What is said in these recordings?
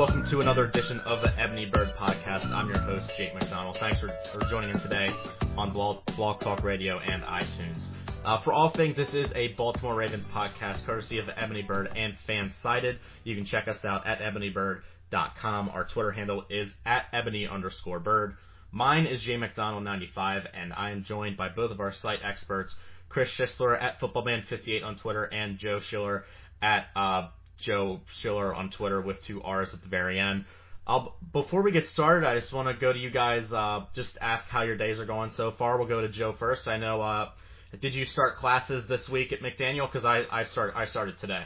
Welcome to another edition of the Ebony Bird Podcast. I'm your host, Jake McDonald. Thanks for, for joining us today on Blog, Blog Talk Radio and iTunes. Uh, for all things, this is a Baltimore Ravens podcast, courtesy of the Ebony Bird and Fansided. You can check us out at ebonybird.com. Our Twitter handle is at ebony underscore bird. Mine is J McDonald95, and I am joined by both of our site experts, Chris Schisler at FootballMan58 on Twitter and Joe Schiller at uh, Joe Schiller on Twitter with two R's at the very end. I'll, before we get started, I just want to go to you guys, uh, just ask how your days are going so far. We'll go to Joe first. I know, uh, did you start classes this week at McDaniel? Because I, I, start, I started today.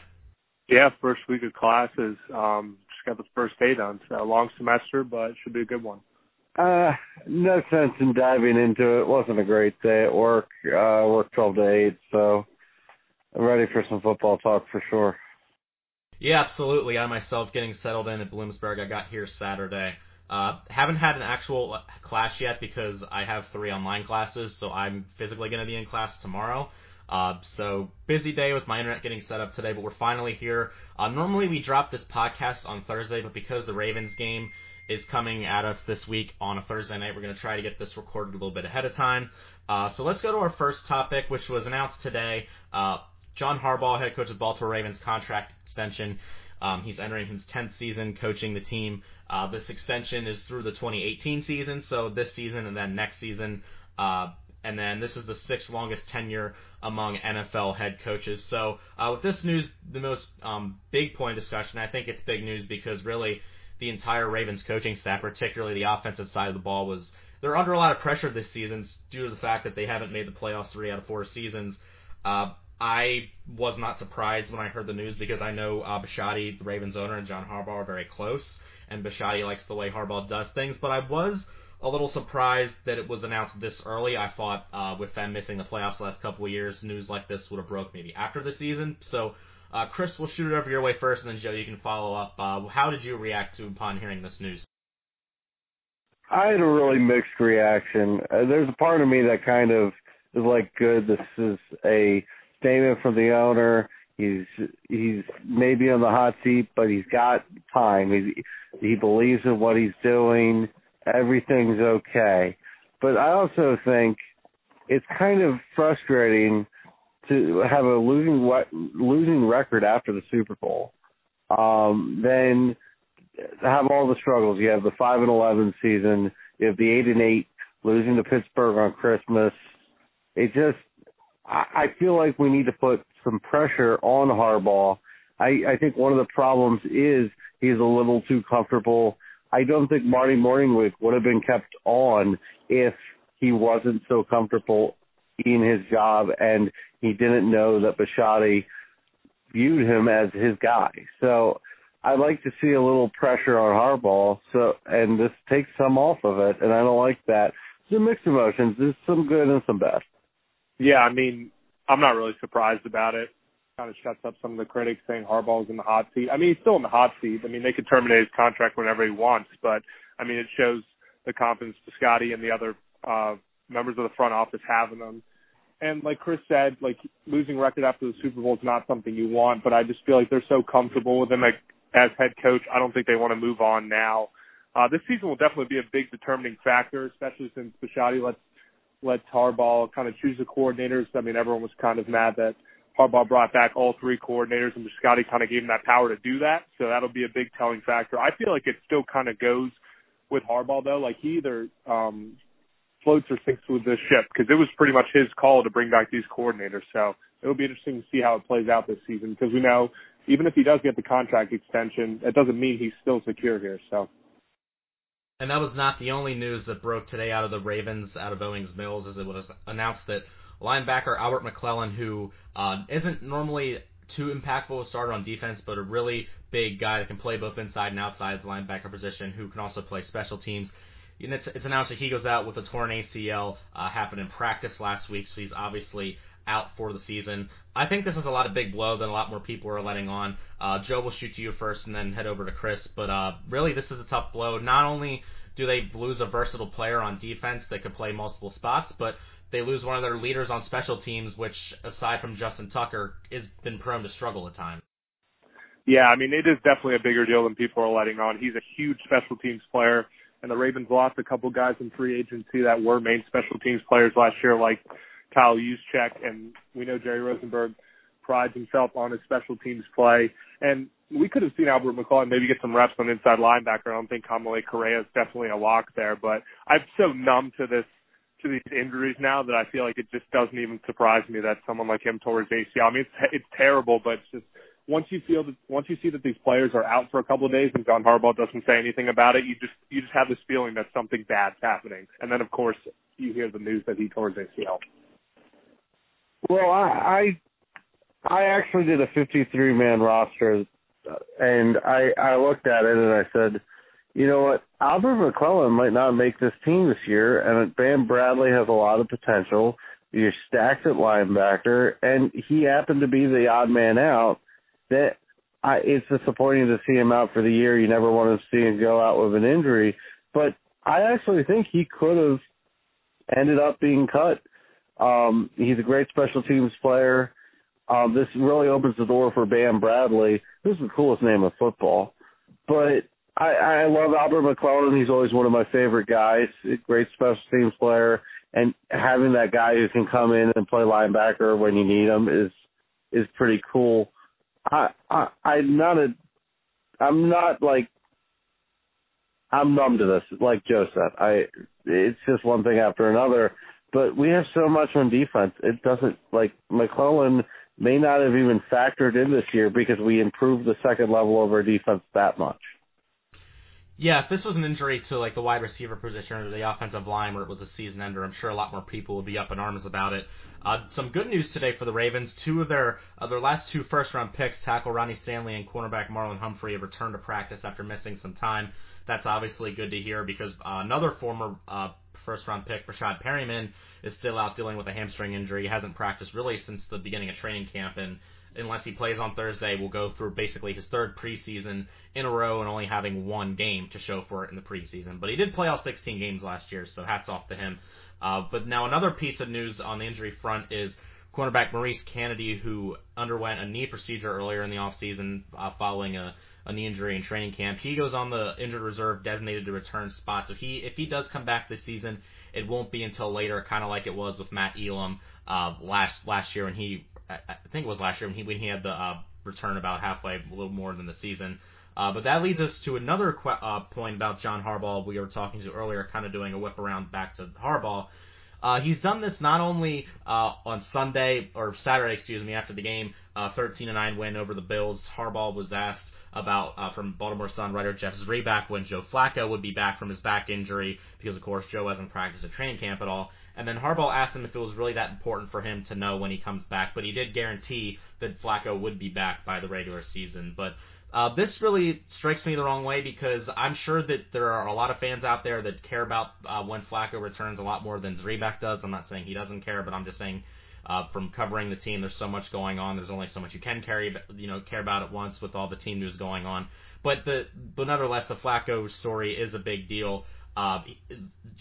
Yeah, first week of classes. Um, just got the first day done. So a long semester, but it should be a good one. Uh, no sense in diving into it. it wasn't a great day at work. Uh, I worked 12 to 8, so I'm ready for some football talk for sure. Yeah, absolutely. I myself getting settled in at Bloomsburg. I got here Saturday. Uh, haven't had an actual class yet because I have three online classes, so I'm physically going to be in class tomorrow. Uh, so busy day with my internet getting set up today, but we're finally here. Uh, normally we drop this podcast on Thursday, but because the Ravens game is coming at us this week on a Thursday night, we're going to try to get this recorded a little bit ahead of time. Uh, so let's go to our first topic, which was announced today. John Harbaugh, head coach of Baltimore Ravens, contract extension. Um, he's entering his 10th season coaching the team. Uh, this extension is through the 2018 season, so this season and then next season. Uh, and then this is the sixth longest tenure among NFL head coaches. So uh, with this news, the most um, big point of discussion, I think it's big news because really the entire Ravens coaching staff, particularly the offensive side of the ball, was they're under a lot of pressure this season due to the fact that they haven't made the playoffs three out of four seasons. Uh, I was not surprised when I heard the news because I know uh, the Ravens owner, and John Harbaugh are very close, and Bisciotti likes the way Harbaugh does things. But I was a little surprised that it was announced this early. I thought uh, with them missing the playoffs the last couple of years, news like this would have broke maybe after the season. So, uh, Chris, we'll shoot it over your way first, and then Joe, you can follow up. Uh, how did you react to upon hearing this news? I had a really mixed reaction. Uh, there's a part of me that kind of is like, good, this is a statement from the owner. He's he's maybe on the hot seat, but he's got time. He he believes in what he's doing. Everything's okay. But I also think it's kind of frustrating to have a losing losing record after the Super Bowl. Um, then have all the struggles. You have the five and eleven season. You have the eight and eight losing to Pittsburgh on Christmas. It just I feel like we need to put some pressure on Harbaugh. I, I think one of the problems is he's a little too comfortable. I don't think Marty Mornhinweg would have been kept on if he wasn't so comfortable in his job and he didn't know that Bisciotti viewed him as his guy. So I'd like to see a little pressure on Harbaugh. So and this takes some off of it, and I don't like that. It's a mixed emotions. There's some good and some bad. Yeah, I mean, I'm not really surprised about it. Kind of shuts up some of the critics saying Harbaugh's in the hot seat. I mean, he's still in the hot seat. I mean, they could terminate his contract whenever he wants, but I mean, it shows the confidence Scotty and the other uh, members of the front office have in them. And like Chris said, like losing record after the Super Bowl is not something you want, but I just feel like they're so comfortable with him like, as head coach. I don't think they want to move on now. Uh, this season will definitely be a big determining factor, especially since Bisciotti lets let Harbaugh kind of choose the coordinators. I mean, everyone was kind of mad that Harbaugh brought back all three coordinators, and Scotty kind of gave him that power to do that. So that'll be a big telling factor. I feel like it still kind of goes with Harbaugh though. Like he either um, floats or sinks with this ship because it was pretty much his call to bring back these coordinators. So it'll be interesting to see how it plays out this season because we know even if he does get the contract extension, it doesn't mean he's still secure here. So. And that was not the only news that broke today out of the Ravens, out of Owings Mills, as it was announced that linebacker Albert McClellan, who uh, not normally too impactful a starter on defense, but a really big guy that can play both inside and outside the linebacker position, who can also play special teams. It's, it's announced that he goes out with a torn ACL. Uh, happened in practice last week, so he's obviously out for the season. I think this is a lot of big blow than a lot more people are letting on. Uh, Joe will shoot to you first and then head over to Chris. But uh, really, this is a tough blow. Not only do they lose a versatile player on defense that could play multiple spots, but they lose one of their leaders on special teams, which, aside from Justin Tucker, has been prone to struggle at times. Yeah, I mean it is definitely a bigger deal than people are letting on. He's a huge special teams player, and the Ravens lost a couple guys in free agency that were main special teams players last year, like Kyle Juszczyk, and we know Jerry Rosenberg prides himself on his special teams play. And we could have seen Albert McClellan maybe get some reps on inside linebacker. I don't think Kamalei Correa is definitely a lock there, but I'm so numb to this to these injuries now that I feel like it just doesn't even surprise me that someone like him his ACL. I mean, it's it's terrible, but it's just once you feel that once you see that these players are out for a couple of days and John Harbaugh doesn't say anything about it, you just you just have this feeling that something bad's happening. And then of course you hear the news that he tore his ACL. Well, I I, I actually did a 53 man roster, and I I looked at it and I said, you know what, Albert McClellan might not make this team this year, and Bam Bradley has a lot of potential. You're stacked at linebacker, and he happened to be the odd man out. That I, it's disappointing to see him out for the year. You never want to see him go out with an injury, but I actually think he could have ended up being cut um, he's a great special teams player. Um, this really opens the door for Bam Bradley. This is the coolest name of football. But I, I love Albert McClellan. He's always one of my favorite guys. Great special teams player, and having that guy who can come in and play linebacker when you need him is is pretty cool. I, I I'm not a I'm not like I'm numb to this. Like Joe said, I it's just one thing after another but we have so much on defense. It doesn't like McClellan may not have even factored in this year because we improved the second level of our defense that much. Yeah, if this was an injury to like the wide receiver position or the offensive line where it was a season ender, I'm sure a lot more people would be up in arms about it. Uh, some good news today for the Ravens. Two of their uh, their last two first round picks, tackle Ronnie Stanley and cornerback Marlon Humphrey, have returned to practice after missing some time. That's obviously good to hear because uh, another former uh, first round pick, Breshad Perriman is still out dealing with a hamstring injury. He hasn't practiced really since the beginning of training camp, and unless he plays on Thursday, will go through basically his third preseason in a row and only having one game to show for it in the preseason. But he did play all 16 games last year, so hats off to him. Uh, but now another piece of news on the injury front is cornerback Maurice Canady, who underwent a knee procedure earlier in the offseason uh, following a, a knee injury in training camp. He goes on the injured reserve designated to return spot. So he, if he does come back this season, it won't be until later, kind of like it was with Matt Elam uh, last last year when he, I think it was last year when he when he had the uh, return about halfway, a little more than the season. Uh, but that leads us to another uh, point about John Harbaugh we were talking to earlier, kind of doing a whip around back to Harbaugh. Uh, he's done this not only uh, on Sunday or Saturday, excuse me, after the game, uh, 13 and 9 win over the Bills. Harbaugh was asked about uh, from Baltimore Sun writer Jeff Zrebiec when Joe Flacco would be back from his back injury because of course Joe hasn't practiced at training camp at all. And then Harbaugh asked him if it was really that important for him to know when he comes back, but he did guarantee that Flacco would be back by the regular season. But uh, this really strikes me the wrong way because I'm sure that there are a lot of fans out there that care about uh, when Flacco returns a lot more than Zrebiec does. I'm not saying he doesn't care, but I'm just saying uh, from covering the team, there's so much going on. There's only so much you can carry, you know, care about at once with all the team news going on. But the, but nonetheless, the Flacco story is a big deal. Uh,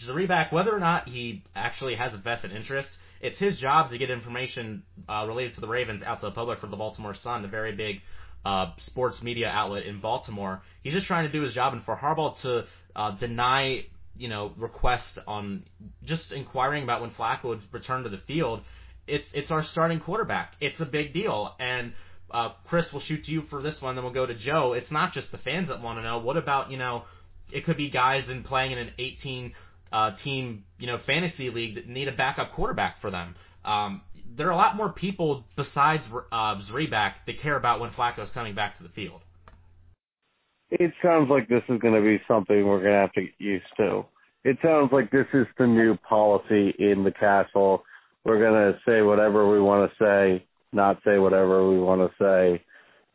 Zrebiec, whether or not he actually has a vested interest, it's his job to get information uh, related to the Ravens out to the public for the Baltimore Sun, a very big uh, sports media outlet in Baltimore. He's just trying to do his job, and for Harbaugh to uh, deny, you know, requests on just inquiring about when Flacco would return to the field, it's it's our starting quarterback. It's a big deal, and uh, Chris will shoot to you for this one. Then we'll go to Joe. It's not just the fans that want to know. What about you know? It could be guys in playing in an 18 uh, team you know fantasy league that need a backup quarterback for them. Um, there are a lot more people besides uh, Zrebiec that care about when Flacco is coming back to the field. It sounds like this is going to be something we're going to have to get used to. It sounds like this is the new policy in the castle. We're going to say whatever we want to say, not say whatever we want to say.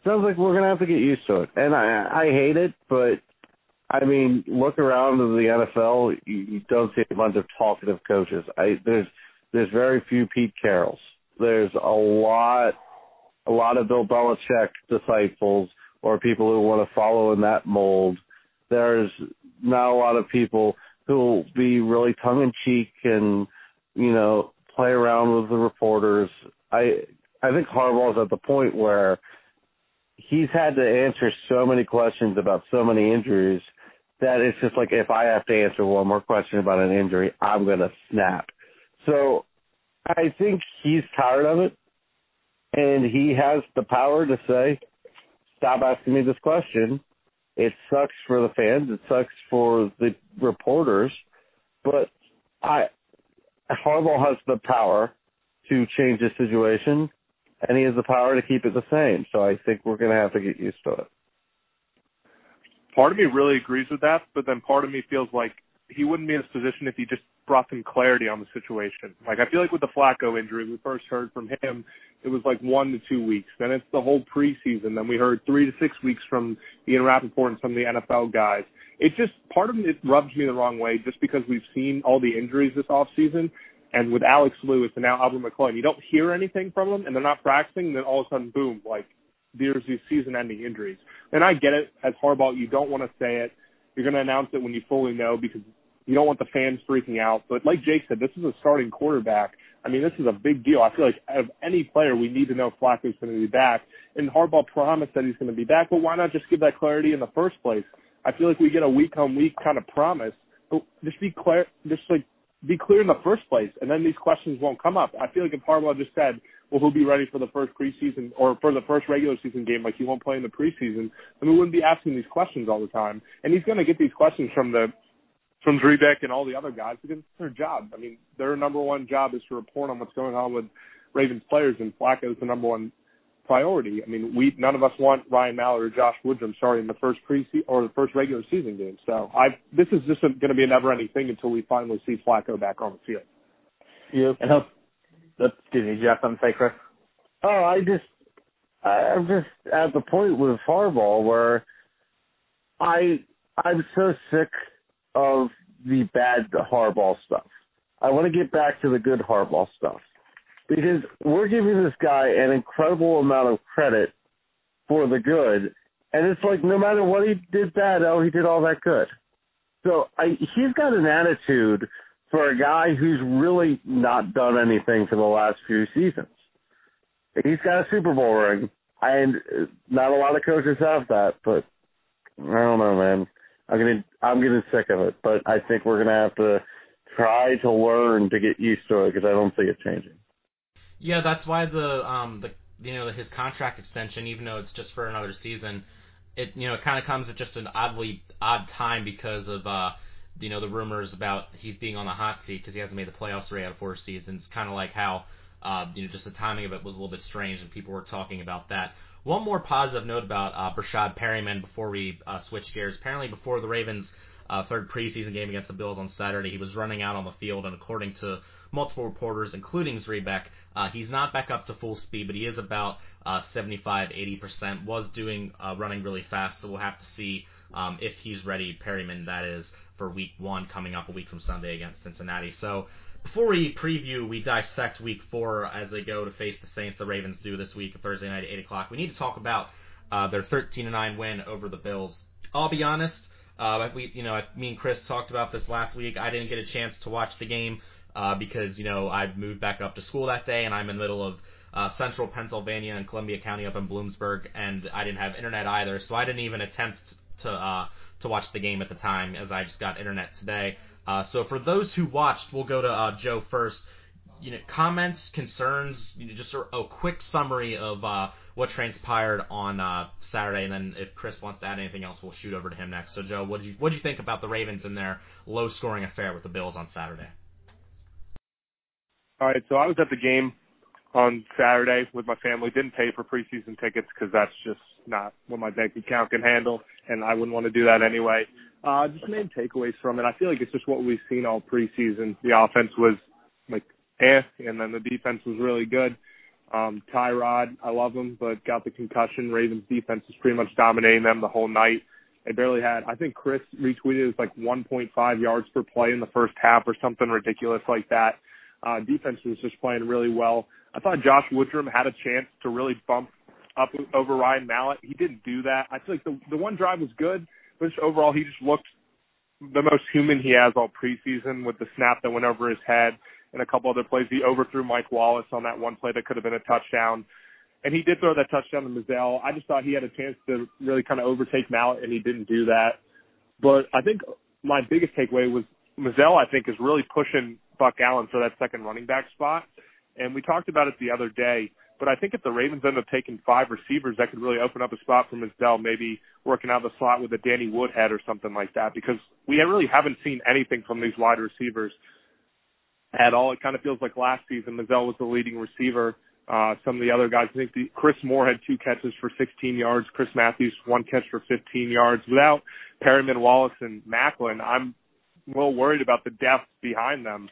Sounds like we're going to have to get used to it. And I, I hate it, but I mean, look around the NFL, you, you don't see a bunch of talkative coaches. I there's there's very few Pete Carrolls. There's a lot, a lot of Bill Belichick disciples or people who want to follow in that mold. There's not a lot of people who will be really tongue in cheek and, you know, play around with the reporters. I, I think Harbaugh's at the point where he's had to answer so many questions about so many injuries that it's just like if I have to answer one more question about an injury, I'm gonna snap. So I think he's tired of it, and he has the power to say, "Stop asking me this question." It sucks for the fans. It sucks for the reporters, but I Harbaugh has the power to change the situation, and he has the power to keep it the same. So I think we're going to have to get used to it. Part of me really agrees with that, but then part of me feels like he wouldn't be in this position if he just brought some clarity on the situation. Like I feel like with the Flacco injury, we first heard from him, it was like one to two weeks. Then it's the whole preseason. Then we heard three to six weeks from Ian Rapoport and some of the NFL guys. It just part of it rubs me the wrong way just because we've seen all the injuries this off season and with Alex Lewis and now Albert McClain, you don't hear anything from them and they're not practicing, then all of a sudden, boom, like there's these season-ending injuries. And I get it as Harbaugh, you don't want to say it. You're going to announce it when you fully know because you don't want the fans freaking out. But like Jake said, this is a starting quarterback. I mean, this is a big deal. I feel like of any player, we need to know if Flacco's going to be back. And Harbaugh promised that he's going to be back, but why not just give that clarity in the first place? I feel like we get a week on week kind of promise, but just be clear, just like be clear in the first place, and then these questions won't come up. I feel like if Harbaugh just said, well, he'll be ready for the first preseason or for the first regular season game, like he won't play in the preseason, then we wouldn't be asking these questions all the time. And he's going to get these questions from the from Drew and all the other guys because it's their job. I mean, their number one job is to report on what's going on with Ravens players, and Flacco is the number one priority. I mean, we none of us want Ryan Mallett or Josh Woodrum starting the first pre or the first regular season game. So I this is just going to be a never ending thing until we finally see Flacco back on the field. Yeah, and hope. Excuse me, Jeff. I'm say, Chris. Oh, I just I'm just at the point with Harbaugh where I I'm so sick of the bad Harbaugh stuff. I want to get back to the good Harbaugh stuff because we're giving this guy an incredible amount of credit for the good, and it's like no matter what he did bad, oh, he did all that good. So I, he's got an attitude for a guy who's really not done anything for the last few seasons. He's got a Super Bowl ring, and not a lot of coaches have that, but I don't know, man. I'm getting I'm getting sick of it, but I think we're gonna have to try to learn to get used to it because I don't see it changing. Yeah, that's why the um the you know his contract extension, even though it's just for another season, it you know it kind of comes at just an oddly odd time because of uh you know the rumors about he's being on the hot seat because he hasn't made the playoffs three out of four seasons. Kind of like how uh you know just the timing of it was a little bit strange and people were talking about that. One more positive note about uh, Breshad Perriman before we uh, switch gears. Apparently, before the Ravens' uh, third preseason game against the Bills on Saturday, he was running out on the field, and according to multiple reporters, including Zrebiec. Uh, he's not back up to full speed, but he is about uh, 75, 80%. Was doing uh, running really fast, so we'll have to see um, if he's ready. Perriman, that is, for Week One coming up a week from Sunday against Cincinnati. So. Before we preview, we dissect Week Four as they go to face the Saints. The Ravens do this week, Thursday night at eight o'clock. We need to talk about uh, their 13 9 win over the Bills. I'll be honest. Uh, we, you know, me and Chris talked about this last week. I didn't get a chance to watch the game uh, because you know I moved back up to school that day, and I'm in the middle of uh, central Pennsylvania and Columbia County up in Bloomsburg, and I didn't have internet either, so I didn't even attempt to uh, to watch the game at the time, as I just got internet today. Uh, so for those who watched, we'll go to uh, Joe first. You know, comments, concerns, you know, just a, a quick summary of uh, what transpired on uh, Saturday, and then if Chris wants to add anything else, we'll shoot over to him next. So Joe, what did you what did you think about the Ravens and their low scoring affair with the Bills on Saturday? All right, so I was at the game on Saturday with my family. Didn't pay for preseason tickets because that's just not what my bank account can handle, and I wouldn't want to do that anyway. Uh, just main takeaways from it. I feel like it's just what we've seen all preseason. The offense was like eh, and then the defense was really good. Um, Tyrod, I love him, but got the concussion. Ravens defense is pretty much dominating them the whole night. They barely had, I think Chris retweeted it was like 1.5 yards per play in the first half or something ridiculous like that. Uh, defense was just playing really well. I thought Josh Woodrum had a chance to really bump up over Ryan Mallett. He didn't do that. I feel like the the one drive was good, but just overall he just looked the most human he has all preseason with the snap that went over his head and a couple other plays. He overthrew Mike Wallace on that one play that could have been a touchdown. and he did throw that touchdown to Mizzell. I just thought he had a chance to really kind of overtake Mallett, and he didn't do that. But I think my biggest takeaway was Mizzell, I think, is really pushing Buck Allen for that second running back spot. And we talked about it the other day. But I think if the Ravens end up taking five receivers, that could really open up a spot for Mizzell, maybe working out the slot with a Danny Woodhead or something like that, because we really haven't seen anything from these wide receivers at all. It kind of feels like last season, Mizzell was the leading receiver. Uh, some of the other guys, I think the, Chris Moore had two catches for 16 yards. Chris Matthews, one catch for 15 yards. Without Perriman, Wallace, and Maclin, I'm well worried about the depth behind them.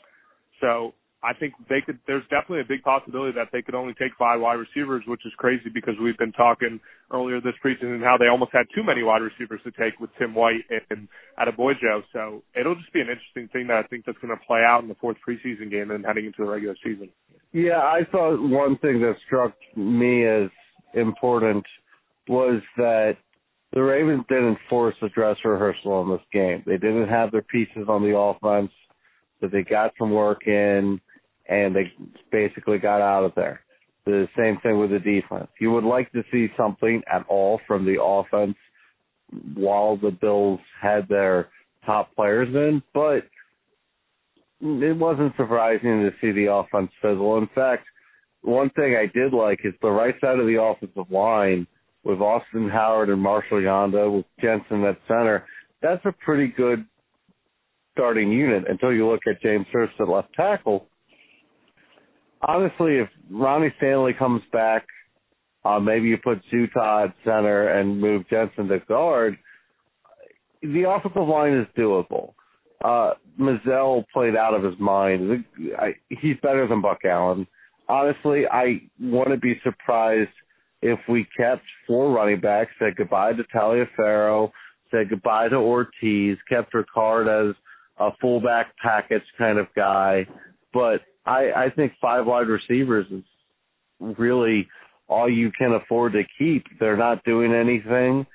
So I think they could. There's definitely a big possibility that they could only take five wide receivers, which is crazy because we've been talking earlier this preseason how they almost had too many wide receivers to take with Tim White and Adeboyejo. So it'll just be an interesting thing that I think that's going to play out in the fourth preseason game and heading into the regular season. Yeah, I thought one thing that struck me as important was that the Ravens didn't force a dress rehearsal in this game. They didn't have their pieces on the offense that they got some work in and they basically got out of there. The same thing with the defense. You would like to see something at all from the offense while the Bills had their top players in, but it wasn't surprising to see the offense fizzle. In fact, one thing I did like is the right side of the offensive line with Austin Howard and Marshall Yanda with Jensen at center. That's a pretty good starting unit until you look at James Hurst at left tackle honestly, if Ronnie Stanley comes back, uh, maybe you put Zuttah at center and move Jensen to guard. The offensive line is doable. Uh, Mizzell played out of his mind. I, he's better than Buck Allen. Honestly, I wouldn't be surprised if we kept four running backs, said goodbye to Taliaferro, said goodbye to Ortiz, kept Ricard as a fullback package kind of guy, but I, I think five wide receivers is really all you can afford to keep. They're not doing anything.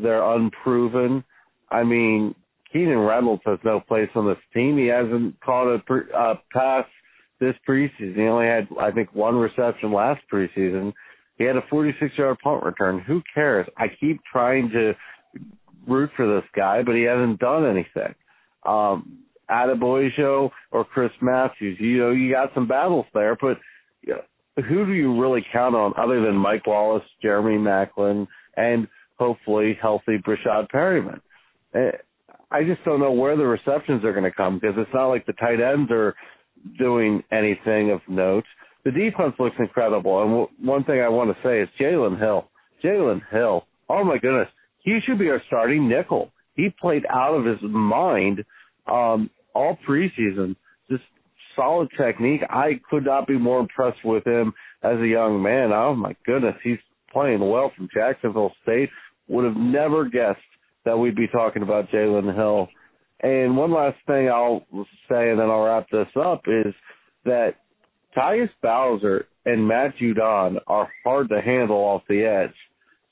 They're unproven. I mean, Keenan Reynolds has no place on this team. He hasn't caught a pre- uh, pass this preseason. He only had, I think, one reception last preseason. He had a 46-yard punt return. Who cares? I keep trying to root for this guy, but he hasn't done anything. Um, Adeboyejo or Chris Matthews. You know, you got some battles there, but who do you really count on other than Mike Wallace, Jeremy Maclin, and hopefully healthy Breshad Perriman? Eh, I just don't know where the receptions are going to come because it's not like the tight ends are doing anything of note. The defense looks incredible, and w- one thing I want to say is Jaylen Hill. Jaylen Hill. Oh my goodness, he should be our starting nickel. He played out of his mind um, all preseason. Just solid technique. I could not be more impressed with him as a young man. Oh my goodness, he's playing well from Jacksonville State. Would have never guessed that we'd be talking about Jaylen Hill. And one last thing I'll say, and then I'll wrap this up, is that Tyus Bowser and Matt Judon are hard to handle off the edge.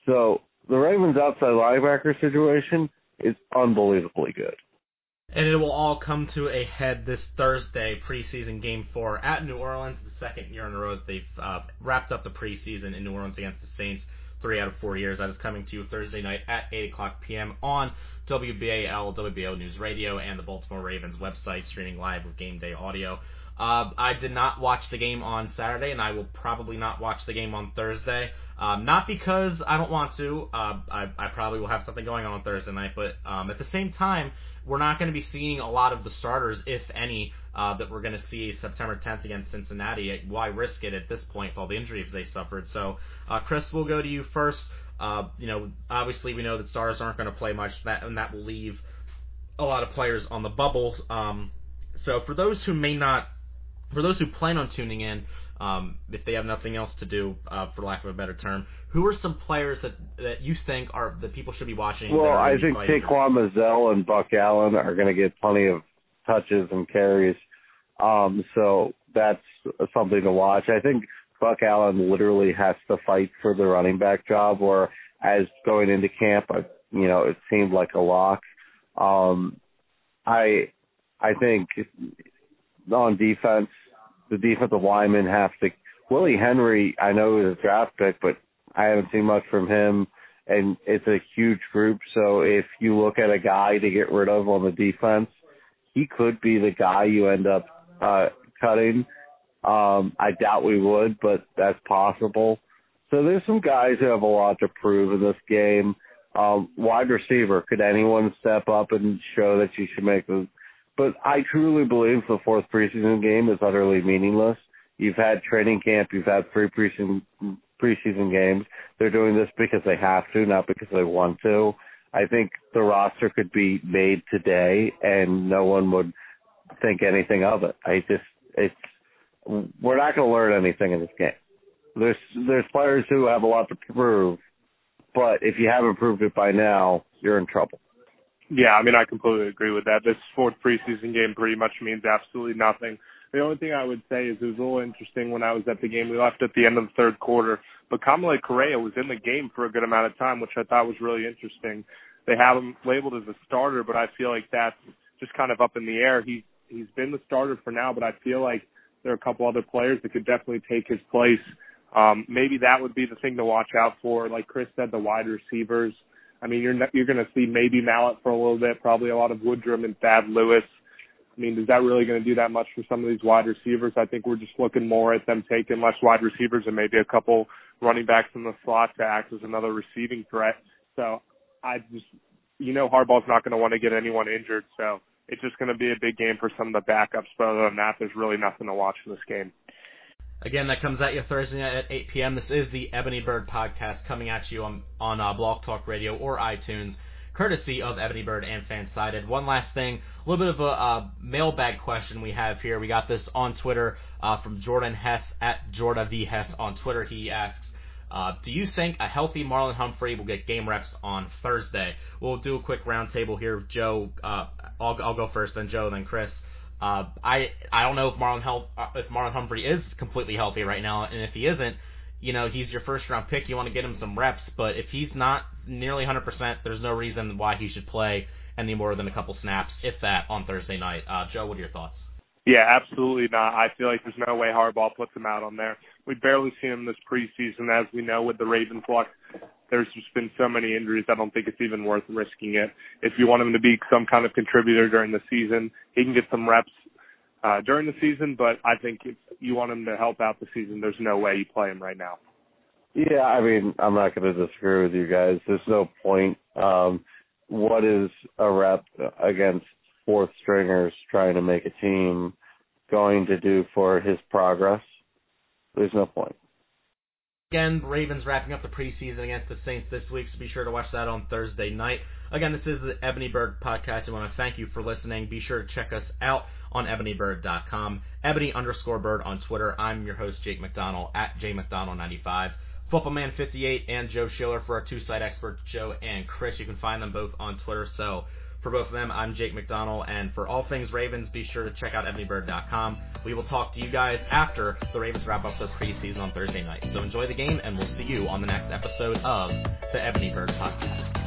So the Ravens outside linebacker situation is unbelievably good. And it will all come to a head this Thursday, preseason game four at New Orleans, the second year in a row that they've uh, wrapped up the preseason in New Orleans against the Saints. Three out of four years. That is coming to you Thursday night at 8 o'clock p.m. on WBAL, WBO News Radio, and the Baltimore Ravens website, streaming live with game day audio. Uh, I did not watch the game on Saturday, and I will probably not watch the game on Thursday. Um, not because I don't want to. Uh, I, I probably will have something going on on Thursday night, but um, at the same time, we're not going to be seeing a lot of the starters, if any, uh, that we're going to see September 10th against Cincinnati. Why risk it at this point with all the injuries they suffered? So, uh, Chris, we'll go to you first. Uh, you know, obviously we know that stars aren't going to play much, that and that will leave a lot of players on the bubble. Um, so for those who may not, for those who plan on tuning in, um, if they have nothing else to do, uh, for lack of a better term, who are some players that that you think are that people should be watching? Well, I think Taquan Mizzell and Buck Allen are going to get plenty of touches and carries, um, so that's something to watch. I think Buck Allen literally has to fight for the running back job, or as going into camp, you know, it seemed like a lock. Um, I I think on defense, the defensive linemen have to Willie Henry, I know is a draft pick, but I haven't seen much from him. And it's a huge group, so if you look at a guy to get rid of on the defense, he could be the guy you end up uh, cutting. Um, I doubt we would, but that's possible. So there's some guys who have a lot to prove in this game. Um, wide receiver, could anyone step up and show that you should make the? But I truly believe the fourth preseason game is utterly meaningless. You've had training camp, you've had three preseason preseason games. They're doing this because they have to, not because they want to. I think the roster could be made today, and no one would think anything of it. I just, it's, we're not going to learn anything in this game. There's, there's players who have a lot to prove, but if you haven't proved it by now, you're in trouble. Yeah, I mean, I completely agree with that. This fourth preseason game pretty much means absolutely nothing. The only thing I would say is it was a little interesting when I was at the game. We left at the end of the third quarter, but Kamalei Correa was in the game for a good amount of time, which I thought was really interesting. They have him labeled as a starter, but I feel like that's just kind of up in the air. He he's been the starter for now, but I feel like there are a couple other players that could definitely take his place. Um, maybe that would be the thing to watch out for. Like Chris said, the wide receivers. I mean, you're you're going to see maybe Mallett for a little bit, probably a lot of Woodrum and Thad Lewis. I mean, is that really going to do that much for some of these wide receivers? I think we're just looking more at them taking less wide receivers and maybe a couple running backs in the slot to act as another receiving threat. So I just, you know, Harbaugh's not going to want to get anyone injured. So it's just going to be a big game for some of the backups. But other than that, there's really nothing to watch in this game. Again, that comes at you Thursday night at 8 p.m. This is the Ebony Bird podcast coming at you on on uh, Blog Talk Radio or iTunes, courtesy of Ebony Bird and Fansided. One last thing, a little bit of a uh, mailbag question we have here. We got this on Twitter uh, from Jordan Hess at Jorda V Hess on Twitter. He asks, uh, do you think a healthy Marlon Humphrey will get game reps on Thursday? We'll do a quick roundtable here. Joe, uh, I'll, I'll go first, then Joe, then Chris. Uh, I I don't know if Marlon Hel- uh, if Marlon Humphrey is completely healthy right now, and if he isn't, you know he's your first round pick. You want to get him some reps, but if he's not nearly 100%, there's no reason why he should play any more than a couple snaps, if that, on Thursday night. Uh, Joe, what are your thoughts? Yeah, absolutely not. I feel like there's no way Harbaugh puts him out on there. We've barely seen him this preseason, as we know with the Ravens luck. There's just been so many injuries. I don't think it's even worth risking it. If you want him to be some kind of contributor during the season, he can get some reps uh, during the season. But I think if you want him to help out the season, there's no way you play him right now. Yeah, I mean, I'm not going to disagree with you guys. There's no point. Um, what is a rep against fourth stringers trying to make a team going to do for his progress? There's no point. Again, Ravens wrapping up the preseason against the Saints this week, so be sure to watch that on Thursday night. Again, this is the Ebony Bird podcast. I want to thank you for listening. Be sure to check us out on ebonybird.com, ebony underscore bird on Twitter. I'm your host, Jake McDonald, at jmcdonald95. Footballman58 and Joe Schiller for our two site experts, Joe and Chris. You can find them both on Twitter. So for both of them, I'm Jake McDonald, and for all things Ravens, be sure to check out ebonybird.com. We will talk to you guys after the Ravens wrap up their preseason on Thursday night. So enjoy the game, and we'll see you on the next episode of the Ebony Bird Podcast.